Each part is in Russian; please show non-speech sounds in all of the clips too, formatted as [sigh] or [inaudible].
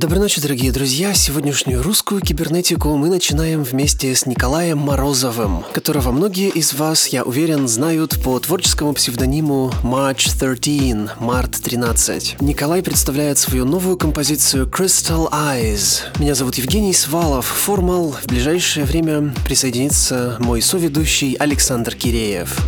Доброй ночи, дорогие друзья! Сегодняшнюю русскую кибернетику мы начинаем вместе с Николаем Морозовым, которого многие из вас, я уверен, знают по творческому псевдониму March 13, Март 13. Николай представляет свою новую композицию Crystal Eyes. Меня зовут Евгений Свалов, Формал. В ближайшее время присоединится мой соведущий Александр Киреев.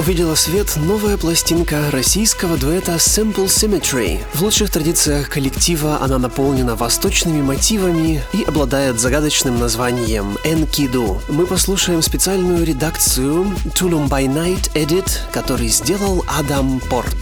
Увидела свет новая пластинка российского дуэта Simple Symmetry. В лучших традициях коллектива она наполнена восточными мотивами и обладает загадочным названием Enkidu. Мы послушаем специальную редакцию Tulum by Night Edit, который сделал Адам Порт.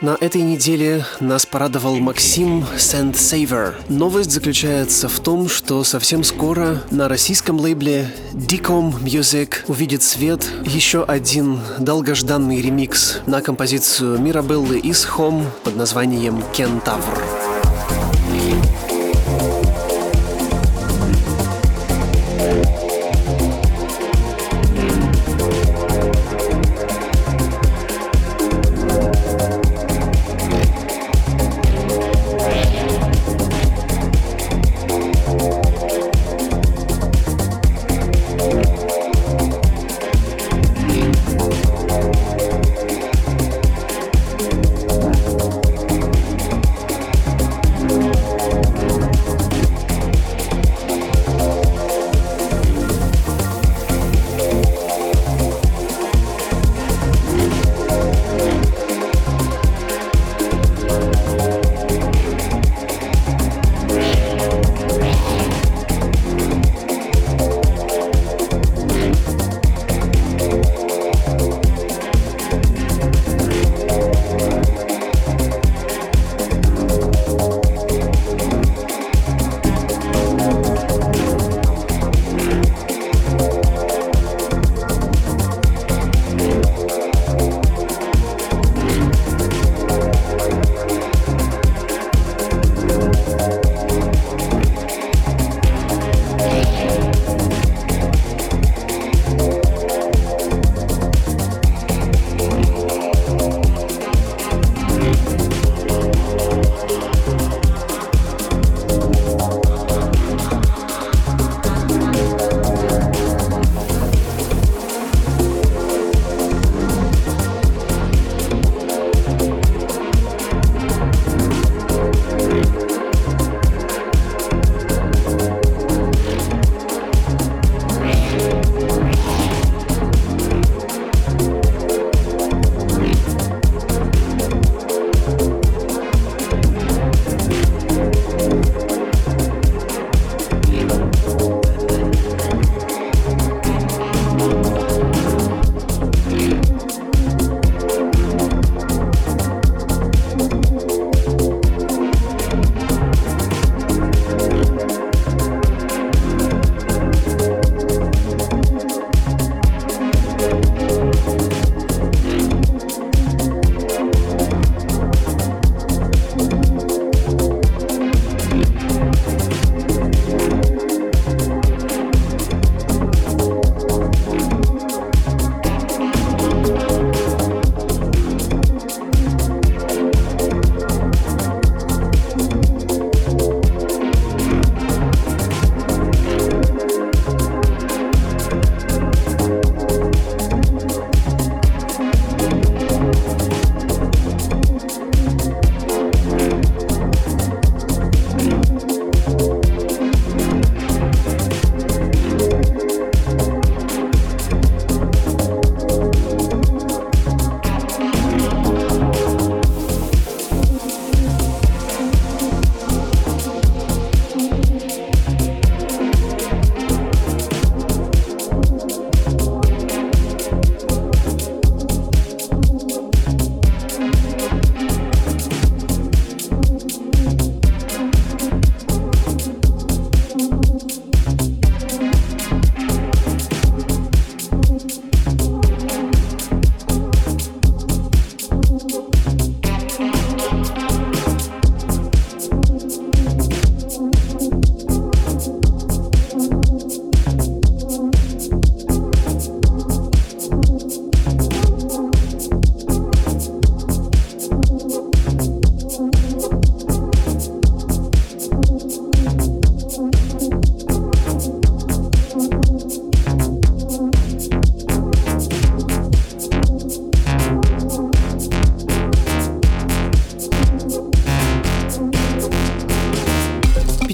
На этой неделе нас порадовал Максим Сент-Сейвер. Новость заключается в том, что совсем скоро на российском лейбле Dicom Music увидит свет еще один долгожданный ремикс на композицию Мирабеллы из Home под названием «Кентавр».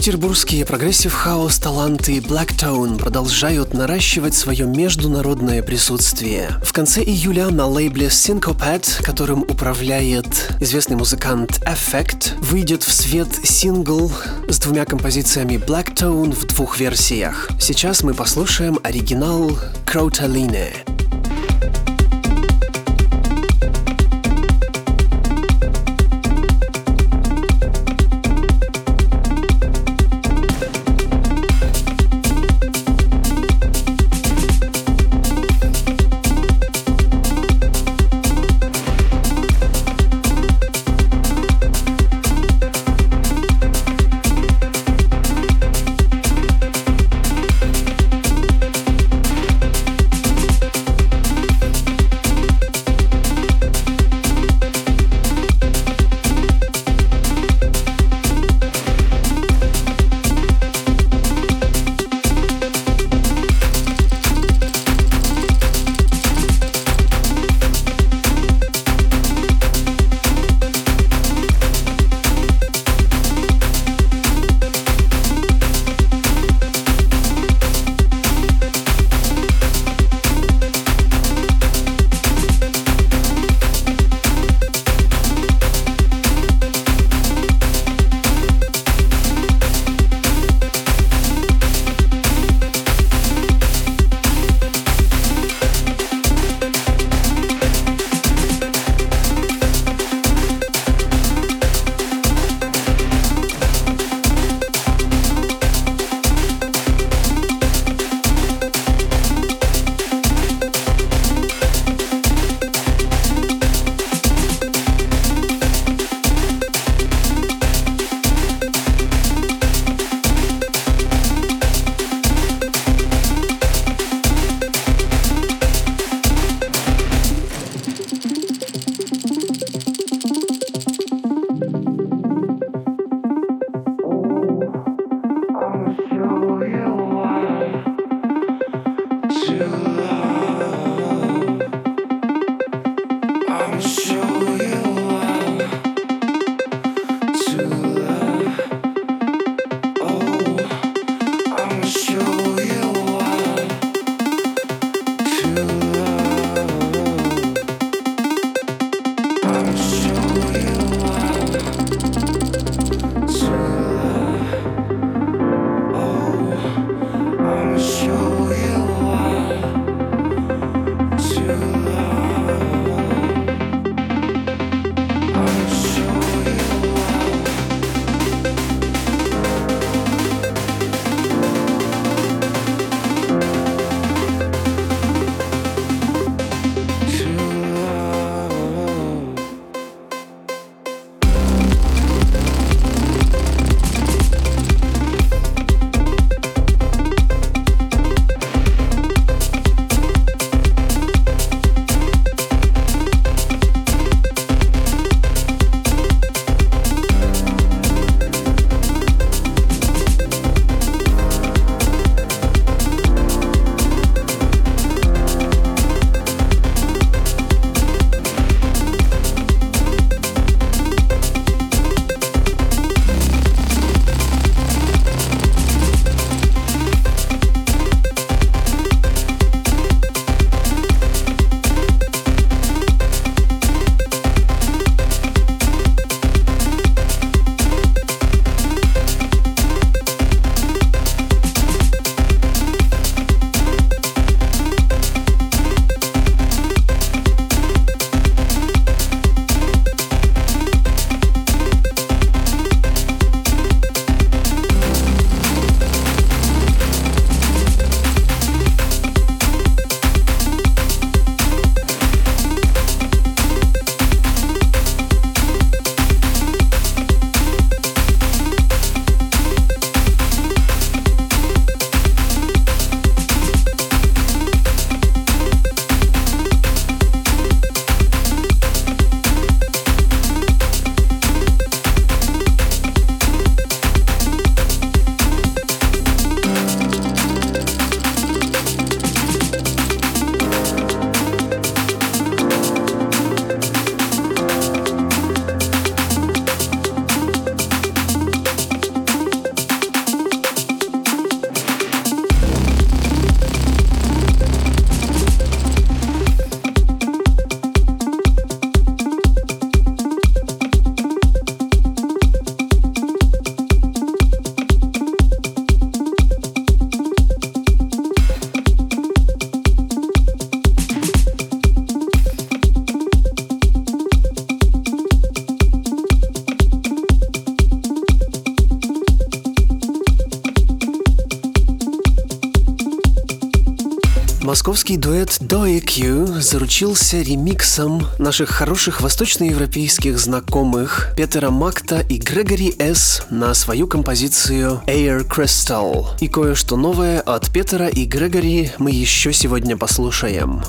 Петербургские прогрессив-хаус таланты Blacktone продолжают наращивать свое международное присутствие. В конце июля на лейбле Syncopad, которым управляет известный музыкант Effect, выйдет в свет сингл с двумя композициями Blacktone в двух версиях. Сейчас мы послушаем оригинал Crotaline. Московский дуэт DoEQ заручился ремиксом наших хороших восточноевропейских знакомых Петера Макта и Грегори С. на свою композицию Air Crystal. И кое-что новое от Петера и Грегори мы еще сегодня послушаем.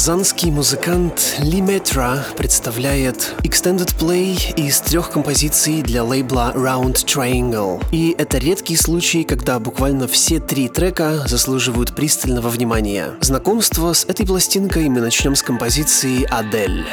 Казанский музыкант Лиметра представляет extended play из трех композиций для лейбла Round Triangle. И это редкий случай, когда буквально все три трека заслуживают пристального внимания. Знакомство с этой пластинкой мы начнем с композиции «Адель».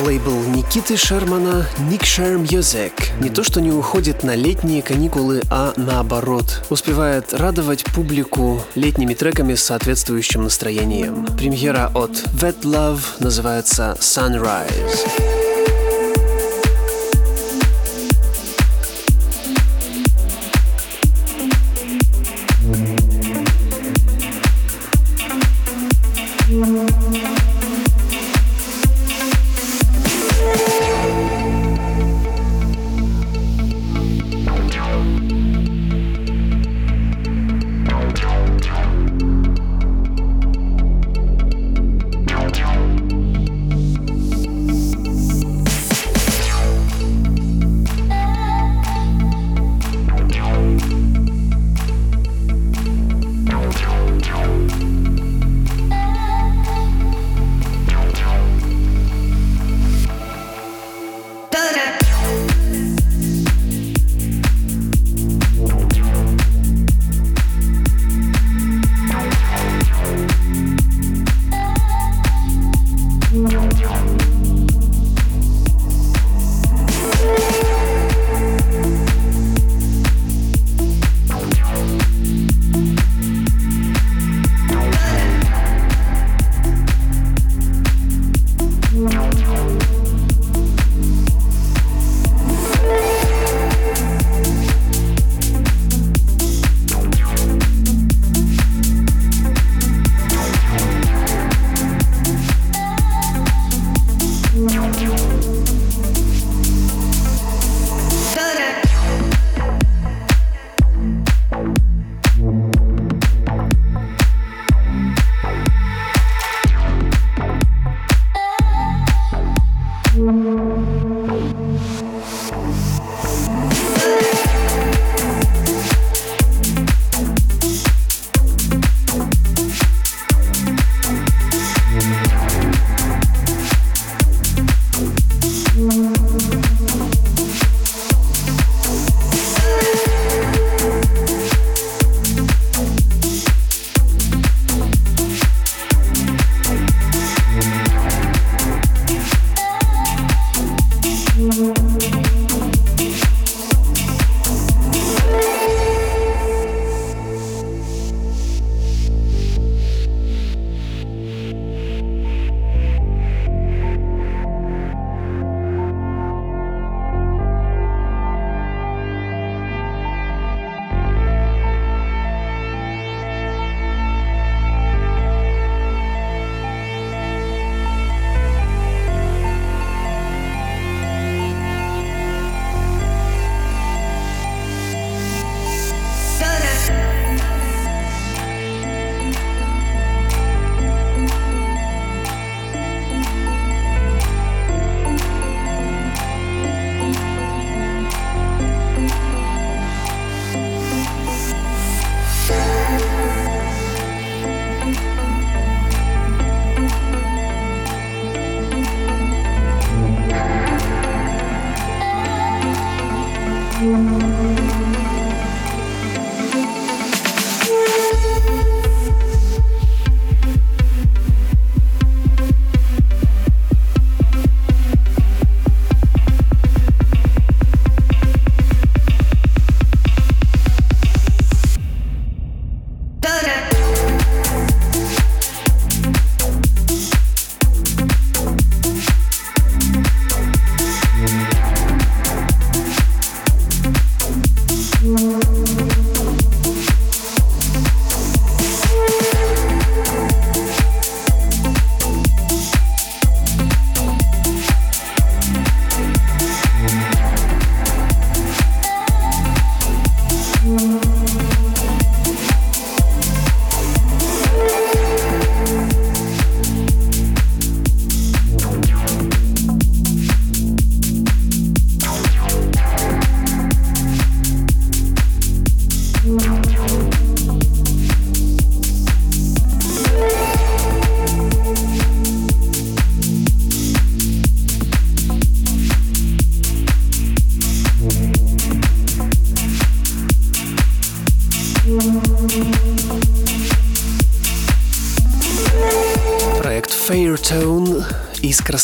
Лейбл Никиты Шермана Nick Share Music не то что не уходит на летние каникулы, а наоборот, успевает радовать публику летними треками с соответствующим настроением. Премьера от Wet Love называется Sunrise.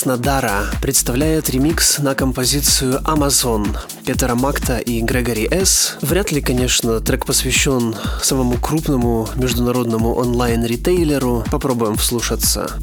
Краснодара представляет ремикс на композицию «Amazon» Петера Макта и Грегори С. Вряд ли, конечно, трек посвящен самому крупному международному онлайн-ритейлеру. Попробуем вслушаться.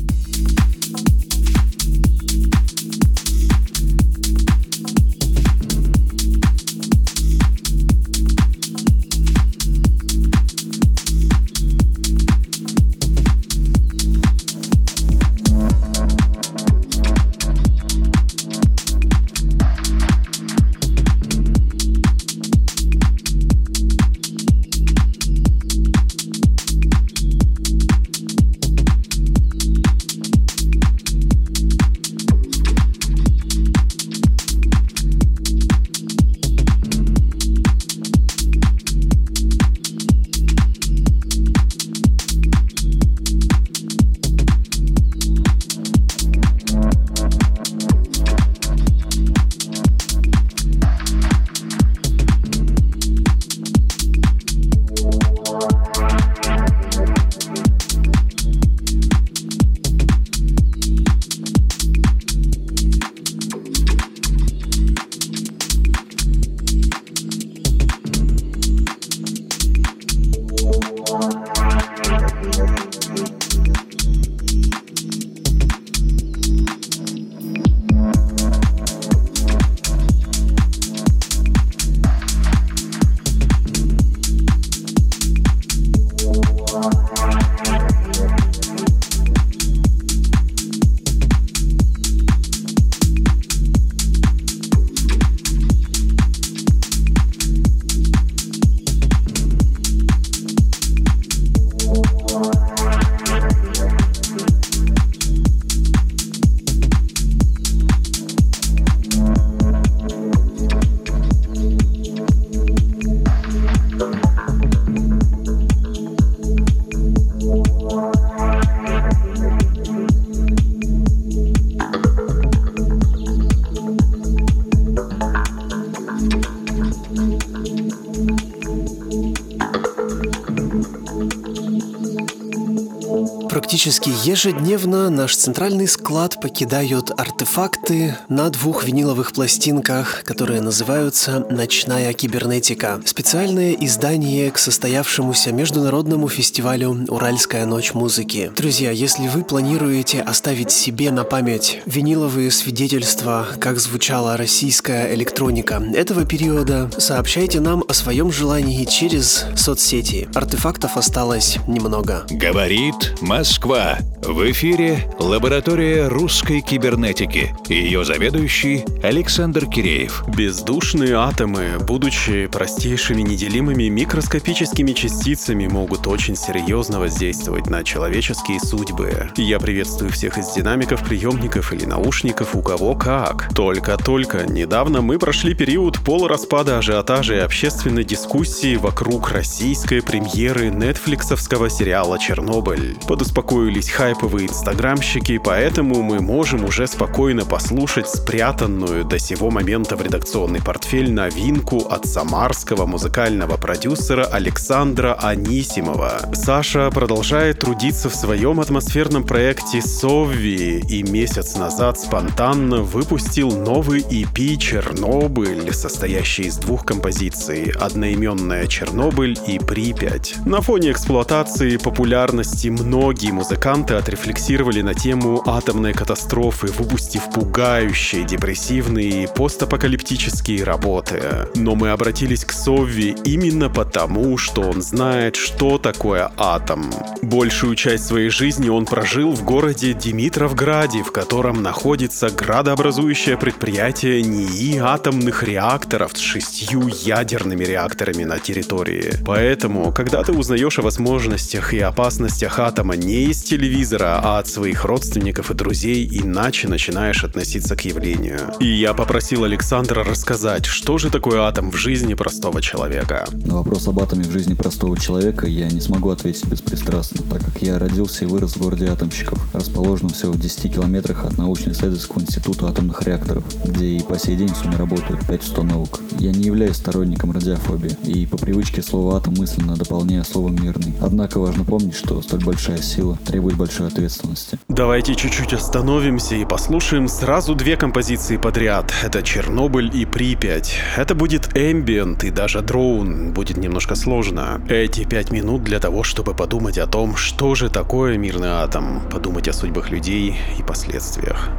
thank you Практически ежедневно наш центральный склад покидают артефакты на двух виниловых пластинках, которые называются «Ночная кибернетика». Специальное издание к состоявшемуся международному фестивалю «Уральская ночь музыки». Друзья, если вы планируете оставить себе на память виниловые свидетельства, как звучала российская электроника этого периода, сообщайте нам о своем желании через соцсети. Артефактов осталось немного. Говорит Москва. Москва. В эфире лаборатория русской кибернетики. Ее заведующий Александр Киреев. Бездушные атомы, будучи простейшими неделимыми микроскопическими частицами, могут очень серьезно воздействовать на человеческие судьбы. Я приветствую всех из динамиков, приемников или наушников, у кого как. Только-только недавно мы прошли период полураспада ажиотажа и общественной дискуссии вокруг российской премьеры нетфликсовского сериала «Чернобыль». Под успокоились хайповые инстаграмщики, поэтому мы можем уже спокойно послушать спрятанную до сего момента в редакционный портфель новинку от самарского музыкального продюсера Александра Анисимова. Саша продолжает трудиться в своем атмосферном проекте «Совви» и месяц назад спонтанно выпустил новый EP «Чернобыль», состоящий из двух композиций одноименная «Чернобыль» и «Припять». На фоне эксплуатации популярности многих Многие музыканты отрефлексировали на тему атомной катастрофы, выпустив пугающие, депрессивные и постапокалиптические работы. Но мы обратились к Совви именно потому, что он знает, что такое атом. Большую часть своей жизни он прожил в городе Димитровграде, в котором находится градообразующее предприятие НИИ атомных реакторов с шестью ядерными реакторами на территории. Поэтому, когда ты узнаешь о возможностях и опасностях атома не из телевизора, а от своих родственников и друзей, иначе начинаешь относиться к явлению. И я попросил Александра рассказать, что же такое атом в жизни простого человека. На вопрос об атоме в жизни простого человека я не смогу ответить беспристрастно, так как я родился и вырос в городе атомщиков, расположенном всего в 10 километрах от научно-исследовательского института атомных реакторов, где и по сей день в сумме работают 5 установок. Я не являюсь сторонником радиофобии, и по привычке слово «атом» мысленно дополняю словом «мирный». Однако важно помнить, что столь большая сила требует большой ответственности. Давайте чуть-чуть остановимся и послушаем сразу две композиции подряд. Это «Чернобыль» и «Припять». Это будет эмбиент и даже дроун. Будет немножко сложно. Эти пять минут для того, чтобы подумать о том, что же такое мирный атом, подумать о судьбах людей и последствиях.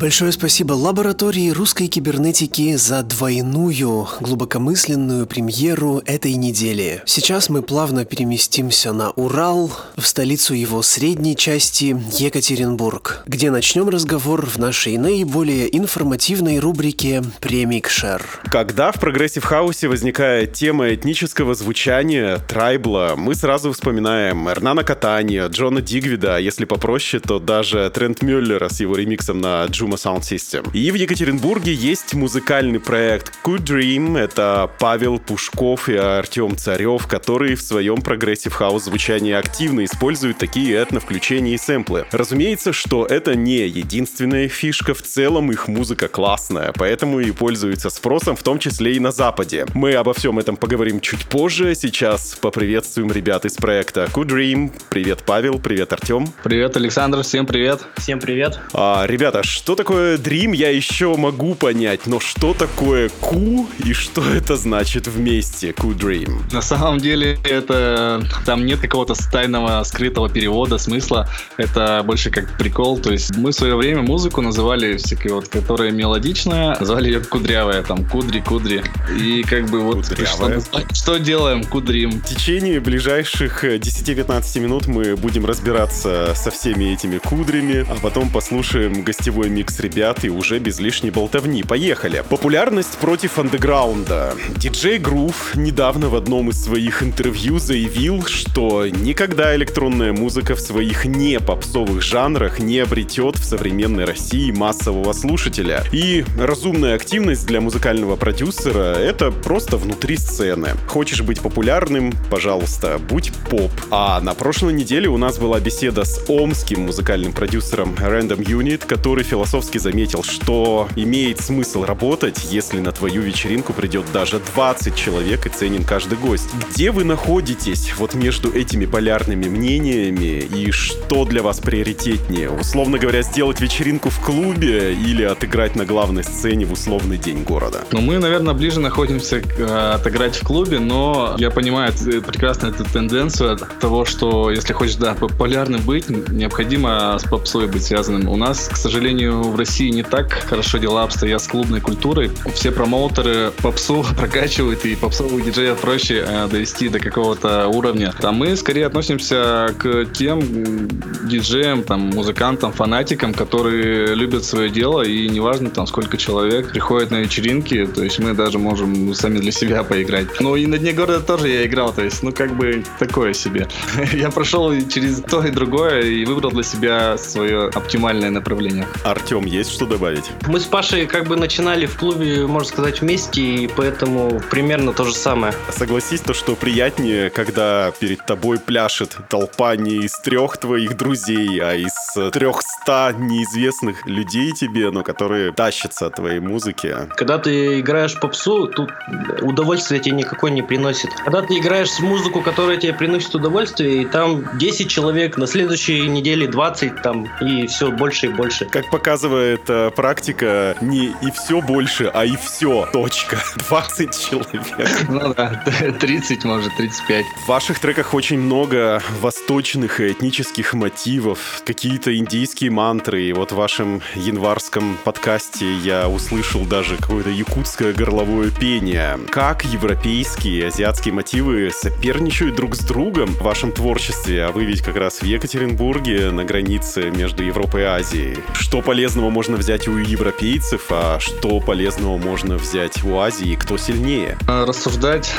Большое спасибо лаборатории русской кибернетики за двойную глубокомысленную премьеру этой недели. Сейчас мы плавно переместимся на Урал, в столицу его средней части Екатеринбург, где начнем разговор в нашей наиболее информативной рубрике «Премикшер». Когда в прогрессив хаусе возникает тема этнического звучания, tribal а, мы сразу вспоминаем Эрнана Каттанео, Джона Дигвида, а если попроще, то даже Трентемёллера с его ремиксом на Djuma Soundsystem. И в Екатеринбурге есть музыкальный проект Good Dream. Это Павел Пушков и Артем Царев, которые в своем прогрессив хаус звучании активно используют такие этно-включения и сэмплы. Разумеется, что это не единственная фишка, в целом их музыка классная, поэтому и пользуется спросом, в том числе и на Западе. Мы обо всем этом поговорим чуть позже. Сейчас поприветствуем ребят из проекта Good Dream. Привет, Павел, привет, Артем. Привет, Александр, всем привет. Всем привет. А, ребята, что такое Dream, я еще могу понять, но что такое Q и что это значит вместе, Q Dream? На самом деле, это там нет какого-то тайного, скрытого перевода, смысла. Это больше как прикол. То есть мы в свое время музыку называли всякие вот, которая мелодичная, называли ее кудрявая, там, кудри, кудри. И как бы вот что, что делаем, кудрим. В течение ближайших 10-15 минут мы будем разбираться со всеми этими кудрями, а потом послушаем гостевой микс ребят и уже без лишней болтовни. Поехали. Популярность против андеграунда. Диджей Грув недавно в одном из своих интервью заявил, что никогда электронная музыка в своих не попсовых жанрах не обретет в современной России массового слушателя. И разумная активность для музыкального продюсера — это просто внутри сцены. Хочешь быть популярным? Пожалуйста, будь поп. А на прошлой неделе у нас была беседа с омским музыкальным продюсером Random Unit, который философски заметил, что имеет смысл работать, если на твою вечеринку придет даже 20 человек и ценен каждый гость. Где вы находитесь вот между этими полярными мнениями и что для вас приоритетнее? Условно говоря, сделать вечеринку в клубе или отыграть на главной сцене в условный день города? Ну, мы, наверное, ближе находимся к э, отыграть в клубе, но я понимаю прекрасно эту тенденцию того, что если хочешь, да, популярным быть, необходимо с попсой быть связанным. У нас, к сожалению, в России не так хорошо дела обстоят с клубной культурой. Все промоутеры попсу [laughs] прокачивают, и попсовых диджеев проще э, довести до какого-то уровня. А мы скорее относимся к тем диджеям, там, музыкантам, фанатикам, которые любят свое дело, и неважно там сколько человек приходит на вечеринки, то есть мы даже можем сами для себя поиграть. Ну и на Дне города тоже я играл, то есть, ну как бы такое себе. [laughs] я прошел через то и другое и выбрал для себя свое оптимальное направление. Артем, есть что добавить? Мы с Пашей как бы начинали в клубе, можно сказать, вместе, и поэтому примерно то же самое. Согласись, то, что приятнее, когда перед тобой пляшет толпа не из трех твоих друзей, а из трехста неизвестных людей тебе, но которые тащатся от твоей музыки. Когда ты играешь попсу, тут удовольствие тебе никакой не приносит. Когда ты играешь музыку, которая тебе приносит удовольствие, и там 10 человек, на следующей неделе 20 там, и все больше и больше. Как показывает э, практика, не и все больше, а и все. Точка. [laughs] 20 человек. Ну да, [laughs] 30, может, 35. В ваших треках очень много восточных и этнических мотивов, какие-то индийские мантры. И вот в вашем январском подкасте я услышал даже какое-то якутское горловое пение. Как европейские и азиатские мотивы соперничают друг с другом в вашем творчестве? А вы ведь как раз в Екатеринбурге на границе между Европой и Азией. Что полезного можно взять у европейцев, а что полезного можно взять у Азии? Кто сильнее? Рассуждать,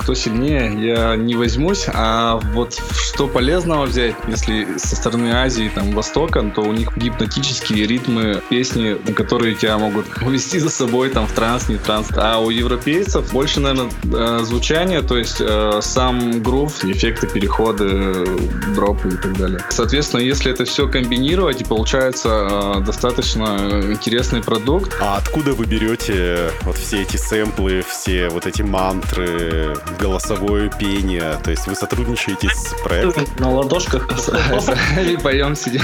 кто сильнее, я не возьмусь. А вот что полезного взять, если со стороны Азии, там, Востока, то у них гипнотические ритмы, песни, которые тебя могут [laughs] увести за собой там в транс, не транс. А у европейцев больше, наверное, э, звучание, то есть э, сам грув, эффекты переходы, дропы и так далее. Соответственно, если это все комбинировать, и получается э, достаточно интересный продукт. А откуда вы берете вот все эти сэмплы, все вот эти мантры, голосовое пение? То есть вы сотрудничаете с проектом? На ладошках. [laughs] И поем сидим.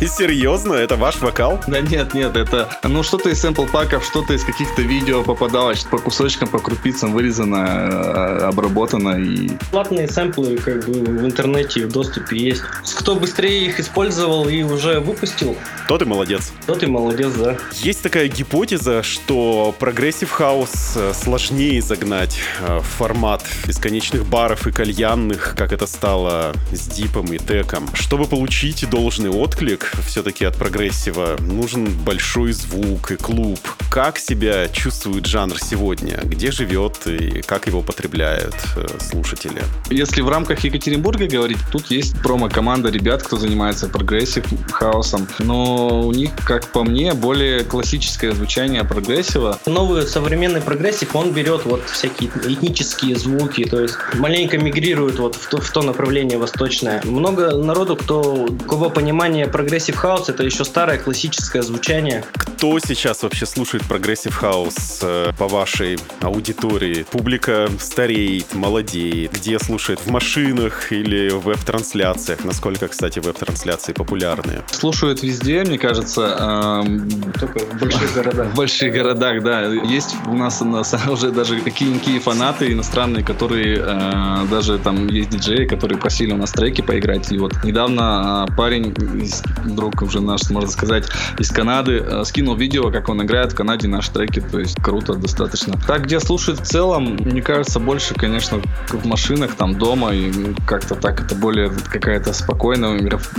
[laughs] Серьезно? Это ваш вокал? Да нет, нет, это ну что-то из сэмпл паков, что-то из каких-то видео попадалось, по кусочкам, по крупицам вырезано, э, обработано и... Платные сэмплы как бы в интернете в доступе есть. Кто быстрее их использовал и уже выпустил, тот и молодец. Молодец. То ты молодец, да. Есть такая гипотеза, что прогрессив хаус э, сложнее загнать э, в формат бесконечных баров и кальянных, как это стало с deep ом и tech ом. Чтобы получить должный отклик все-таки от прогрессива, нужен большой звук и клуб. Как себя чувствует жанр сегодня? Где живет и как его потребляют э, слушатели? Если в рамках Екатеринбурга говорить, тут есть промо-команда ребят, кто занимается прогрессив хаусом, но у них, как по мне, более классическое звучание прогрессива. Новый современный прогрессив, он берет вот всякие этнические звуки, то есть маленько мигрирует вот в то, в то направление восточное. Много народу, кто, у кого понимание прогрессив хаус, это еще старое классическое звучание. Кто сейчас вообще слушает прогрессив хаус э, по вашей аудитории? Публика стареет, молодеет, где слушает? В машинах или в веб-трансляциях? Насколько, кстати, веб-трансляции популярны? Слушают везде, мне кажется. Эм, Только в больших городах. В больших городах, да. Есть у нас, у нас [laughs] уже даже какие-никакие фанаты иностранные, которые э, даже там есть диджеи, которые просили у нас треки поиграть. И вот недавно э, парень, из, друг уже наш, можно сказать, из Канады, э, скинул видео, как он играет в Канаде наши треки. То есть круто достаточно. Так, где слушают в целом, мне кажется, больше, конечно, в машинах, там, дома. И ну, как-то так это более какая-то спокойная,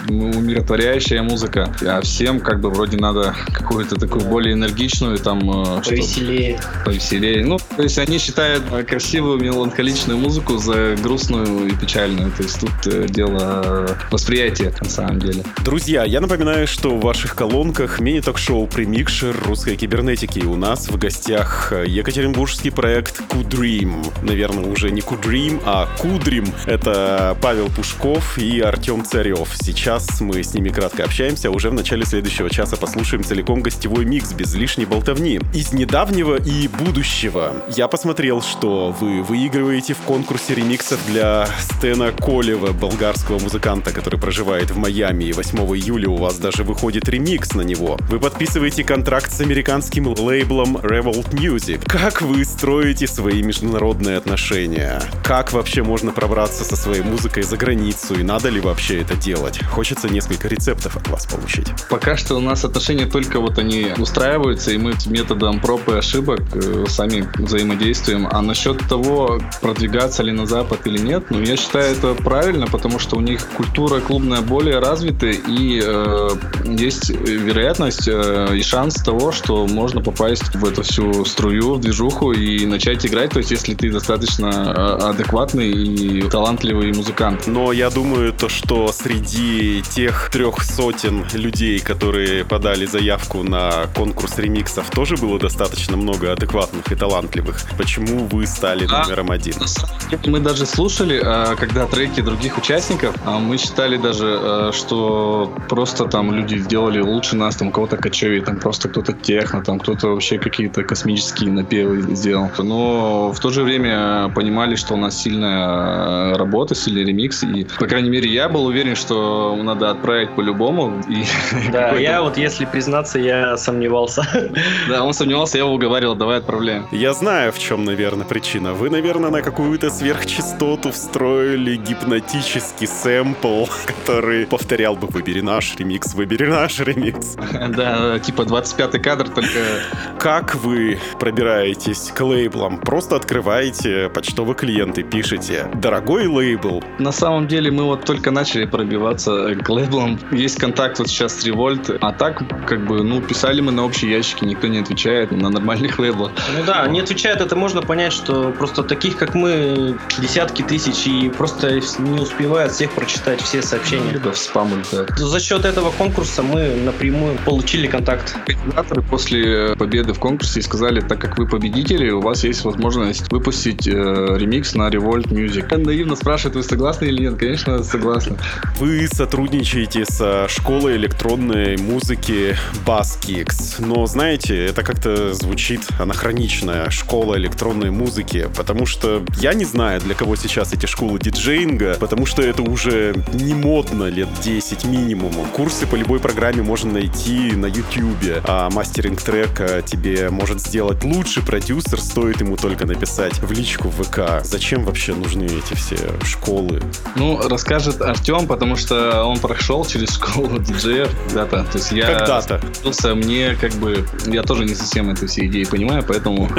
умиротворяющая музыка. А всем как бы вроде надо какую-то такую более энергичную, там, э, Повеселее. повеселее. Ну, то есть они считают э, красивую меланхоличную музыку за грустную и печальную. То есть тут э, дело восприятия на самом деле. Друзья, я напоминаю, что в ваших колонках мини-ток-шоу «Премикшер русской кибернетики». У нас в гостях екатеринбургский проект «Кудрим». Наверное, уже не «Кудрим», а «Кудрим». Это Павел Пушков и Артем Царев. Сейчас мы с ними кратко общаемся, а уже в начале следующего часа послушаем целиком гостевой микс без лишней болтовни. Из недавнего и будущего я посмотрел, что вы выигрываете в конкурсе ремиксов для Стена Колева, болгарского музыканта, который проживает в Майами. И 8 июля у вас даже выходит ремикс на него. Вы подписываете контракт с американским лейблом Revolt Music. Как вы строите свои международные отношения? Как вообще можно пробраться со своей музыкой за границу? И надо ли вообще это делать? Хочется несколько рецептов от вас получить. Пока что у нас отношения только вот они устраиваются, и мы методом проб и ошибок э, сами взаимодействуем. А насчет того, продвигаться ли на Запад или нет, ну, я считаю это правильно, потому что у них культура клубная более развита, и э, есть вероятность э, и шанс того, что можно попасть в эту всю струю, в движуху и начать играть, то есть если ты достаточно э, адекватный и талантливый музыкант. Но я думаю, то, что среди тех трех сотен людей, которые подали заявку на конкурс ремиксов, тоже было достаточно много адекватных и талантливых. Почему вы стали Да. номером один? Мы даже слушали, э, когда треки других участников, а мы считали даже, э, что просто там люди сделали лучше нас, там у кого-то кочевей, там просто кто-то техно, там кто-то вообще какие-то космические напевы сделал. Но в то же время понимали, что у нас сильная э, работа, сильный ремикс, и, по крайней мере, я был уверен, что надо отправить по-любому. И [laughs] Да, какой-то- я вот, если признаться, я сомневался. [laughs] Да, он сомневался, я его уговаривал, давай отправляем. Я знаю, в чем, наверное, причина. Вы, наверное, на какую-то сверхчастоту встроили гипнотический сэмпл, [laughs] который повторял бы «Выбери наш ремикс, выбери наш ремикс». [laughs] Да, типа 25-й кадр, только Как вы пробираетесь к лейблам? Просто открываете почтовый клиент и пишете «Дорогой лейбл, На самом деле мы вот только начали пробиваться к лейблам. Есть контакт вот сейчас с А так, как бы, ну, писали мы на общие ящики, никто не отвечает на нормальных лейблах. Ну да, не отвечают, это можно понять, что просто таких, как мы, десятки тысяч, и просто не успевают всех прочитать все сообщения. Либо в спам улетают. За счет этого конкурса мы напрямую получили контакт. Организаторы после победы в конкурсе сказали, так как вы победители, у вас есть возможность выпустить э, ремикс на Revolt Music. Наивно спрашивают, вы согласны или нет? Конечно, согласны. Вы сотрудничаете со школой электронной музыки BuzzKicks, но знаете, это как-то звучит анахронично, школа электронной музыки, потому что я не знаю, для кого сейчас эти школы диджеинга, потому что это уже не модно лет 10 минимум. Курсы по любой программе можно найти на YouTube, а мастеринг трека тебе может сделать лучший продюсер, стоит ему только написать в личку в ВК. Зачем вообще нужны эти все школы? Ну, расскажет Артем, потому что он прошел через школу диджеев когда-то. То есть я Когда-то. Мне как бы я тоже не совсем эту все идеи понимаю, поэтому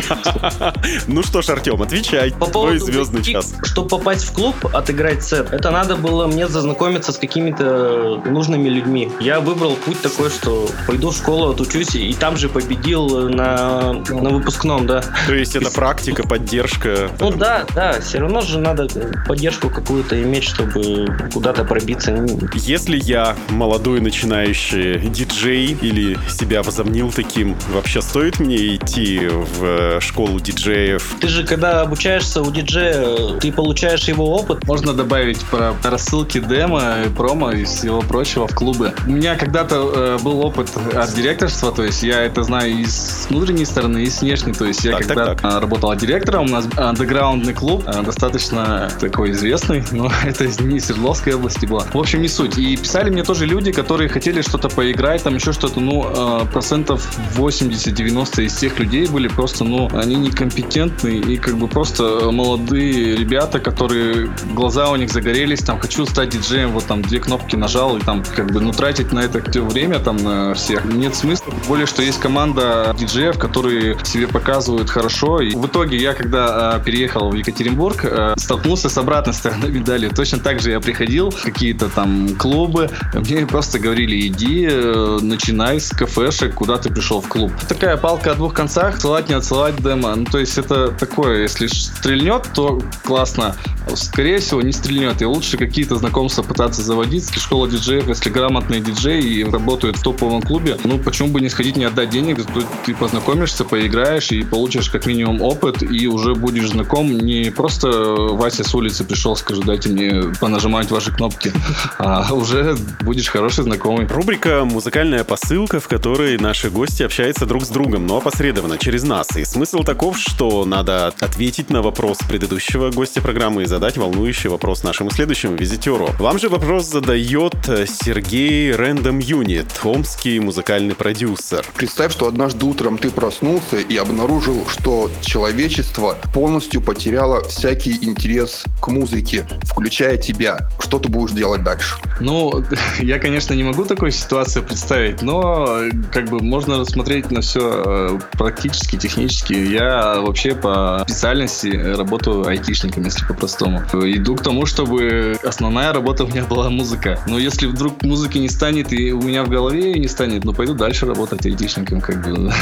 [laughs] Ну что ж, Артем, отвечай. По поводу звездный час. Чтобы попасть в клуб, отыграть сет, это надо было мне зазнакомиться с какими-то нужными людьми. Я выбрал путь такой, что пойду в школу, отучусь, и там же победил на, на выпускном, да. То есть это практика, поддержка. Ну да, да, все равно же надо поддержку какую-то иметь, чтобы куда-то пробиться. Если я молодой начинающий диджей или себя возомнил таким, вообще стоит мне идти в э, школу диджеев? Ты же, когда обучаешься у диджея, ты получаешь его опыт. можно добавить про рассылки демо, промо и всего прочего в клубы. У меня когда-то э, был опыт от директорства, то есть я это знаю и с внутренней стороны, и с внешней. То есть я Так, так, когда так. э, работал директором, у нас андеграундный клуб, э, достаточно такой известный, [laughs] но это не из Свердловской области было. В общем, не суть. И писали мне тоже люди, которые хотели что-то поиграть, там еще что-то, ну, э, процентов 80-90 из тех людей были просто, ну, они некомпетентны и как бы просто молодые ребята, которые глаза у них загорелись, там, хочу стать диджеем, вот там две кнопки нажал, и там как бы, ну, тратить на это всё время там на всех нет смысла. Более, что есть команда диджеев, которые себе показывают хорошо. И в итоге я, когда э, переехал в Екатеринбург, э, столкнулся с обратной стороной медали. Точно так же я приходил в какие-то там клубы, мне просто говорили, иди, э, начинай с кафешек, куда ты пришел в клуб. Такая палка о двух концах, отсылать, не отсылать демо. Ну, то есть это такое, если стрельнет, то классно. Скорее всего, не стрельнет. И лучше какие-то знакомства пытаться заводить. Школа диджеев, если грамотные диджеи и работают в топовом клубе, ну, почему бы не сходить, не отдать денег, то ты познакомишься, поиграешь и получишь как минимум опыт, и уже будешь знаком не просто Вася с улицы пришел, скажи, дайте мне понажимать ваши кнопки, а уже будешь хороший знакомый. Рубрика «Музыкальная посылка», в которой наши гости общаются друг с другом, но опосредованно, через нас. И смысл таков, что надо ответить на вопрос предыдущего гостя программы и задать волнующий вопрос нашему следующему визитеру. Вам же вопрос задает э, Сергей Рэндом Юнит, омский музыкальный продюсер. Представь, что однажды утром ты проснулся и обнаружил, что человечество полностью потеряло всякий интерес к музыке, включая тебя. Что ты будешь делать дальше? Ну, [laughs] я, конечно, не могу такой ситуации представить, но как бы можно рассмотреть на все практически, технически. Я вообще по специальности работаю айтишником, если по-простому. Иду к тому, чтобы основная работа у меня была музыка. Но если вдруг музыки не станет и у меня в голове не станет, ну пойду дальше работать айтишником, как бы.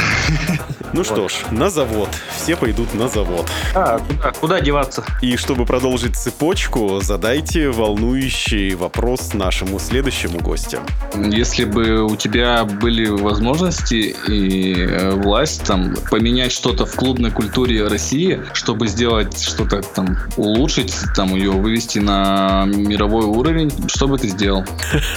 Ну что ж, на завод. Все пойдут на завод. А, куда, куда деваться? И чтобы продолжить цепочку, задайте волнующий вопрос нашему следующему гостю. Если бы у тебя были возможности и э, власть там поменять что-то в клубной культуре России, чтобы сделать что-то там улучшить, там ее вывести на мировой уровень, что бы ты сделал?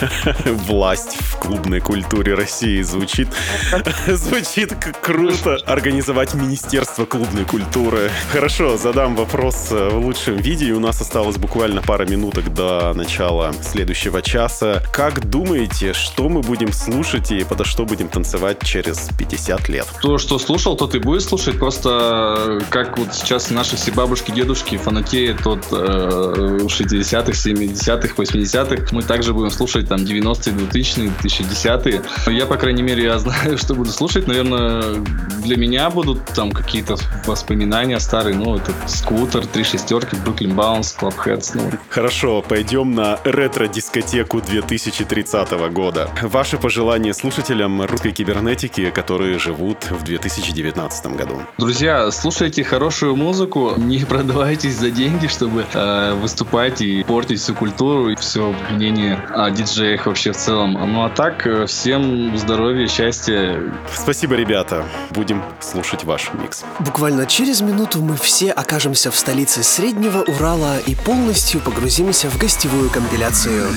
[laughs] Власть в клубной культуре России звучит [laughs] звучит круто. Организовать Министерство клубной культуры. Хорошо, задам вопрос э, в лучшем виде. У нас осталось буквально пара минуток до начала следующего часа. Как думаете, что мы будем слушать и подо что будем танцевать через 50 лет? То, что слушал, то ты будешь слушать. Просто э, как вот сейчас наши все бабушки, дедушки фанатеют от э, 60-х, 70-х, 80-х. Мы также будем слушать там 90-е, 2000-е, 2010-е. Я, по крайней мере, я [laughs] знаю, что буду слушать. Наверное, для меня будут там какие-то воспоминания старые. Ну, это скутер, три шестерки, Бруклин Баунс, Heads. Ну, Хорошо, пойдем на ретро-дискотеку 2030 года. Ваши пожелания слушателям русской кибернетики, которые живут в 2019 году. Друзья, слушайте хорошую музыку, не продавайтесь за деньги, чтобы э, выступать и портить всю культуру и все мнение о диджеях вообще в целом. Ну а так, э, всем здоровья, счастья. Спасибо, ребята. Будем слушать ваш микс. Буквально через минуту мы все окажемся в столице Среднего Урала и полностью погрузимся в гостевую компиляцию.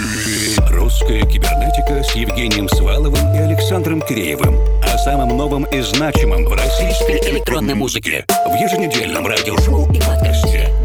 Русская кибернетика с Евгением Сваловым и Александром Киреевым. О самом новом и значимом в российской электронной музыке. В еженедельном радиошоу и подкасте.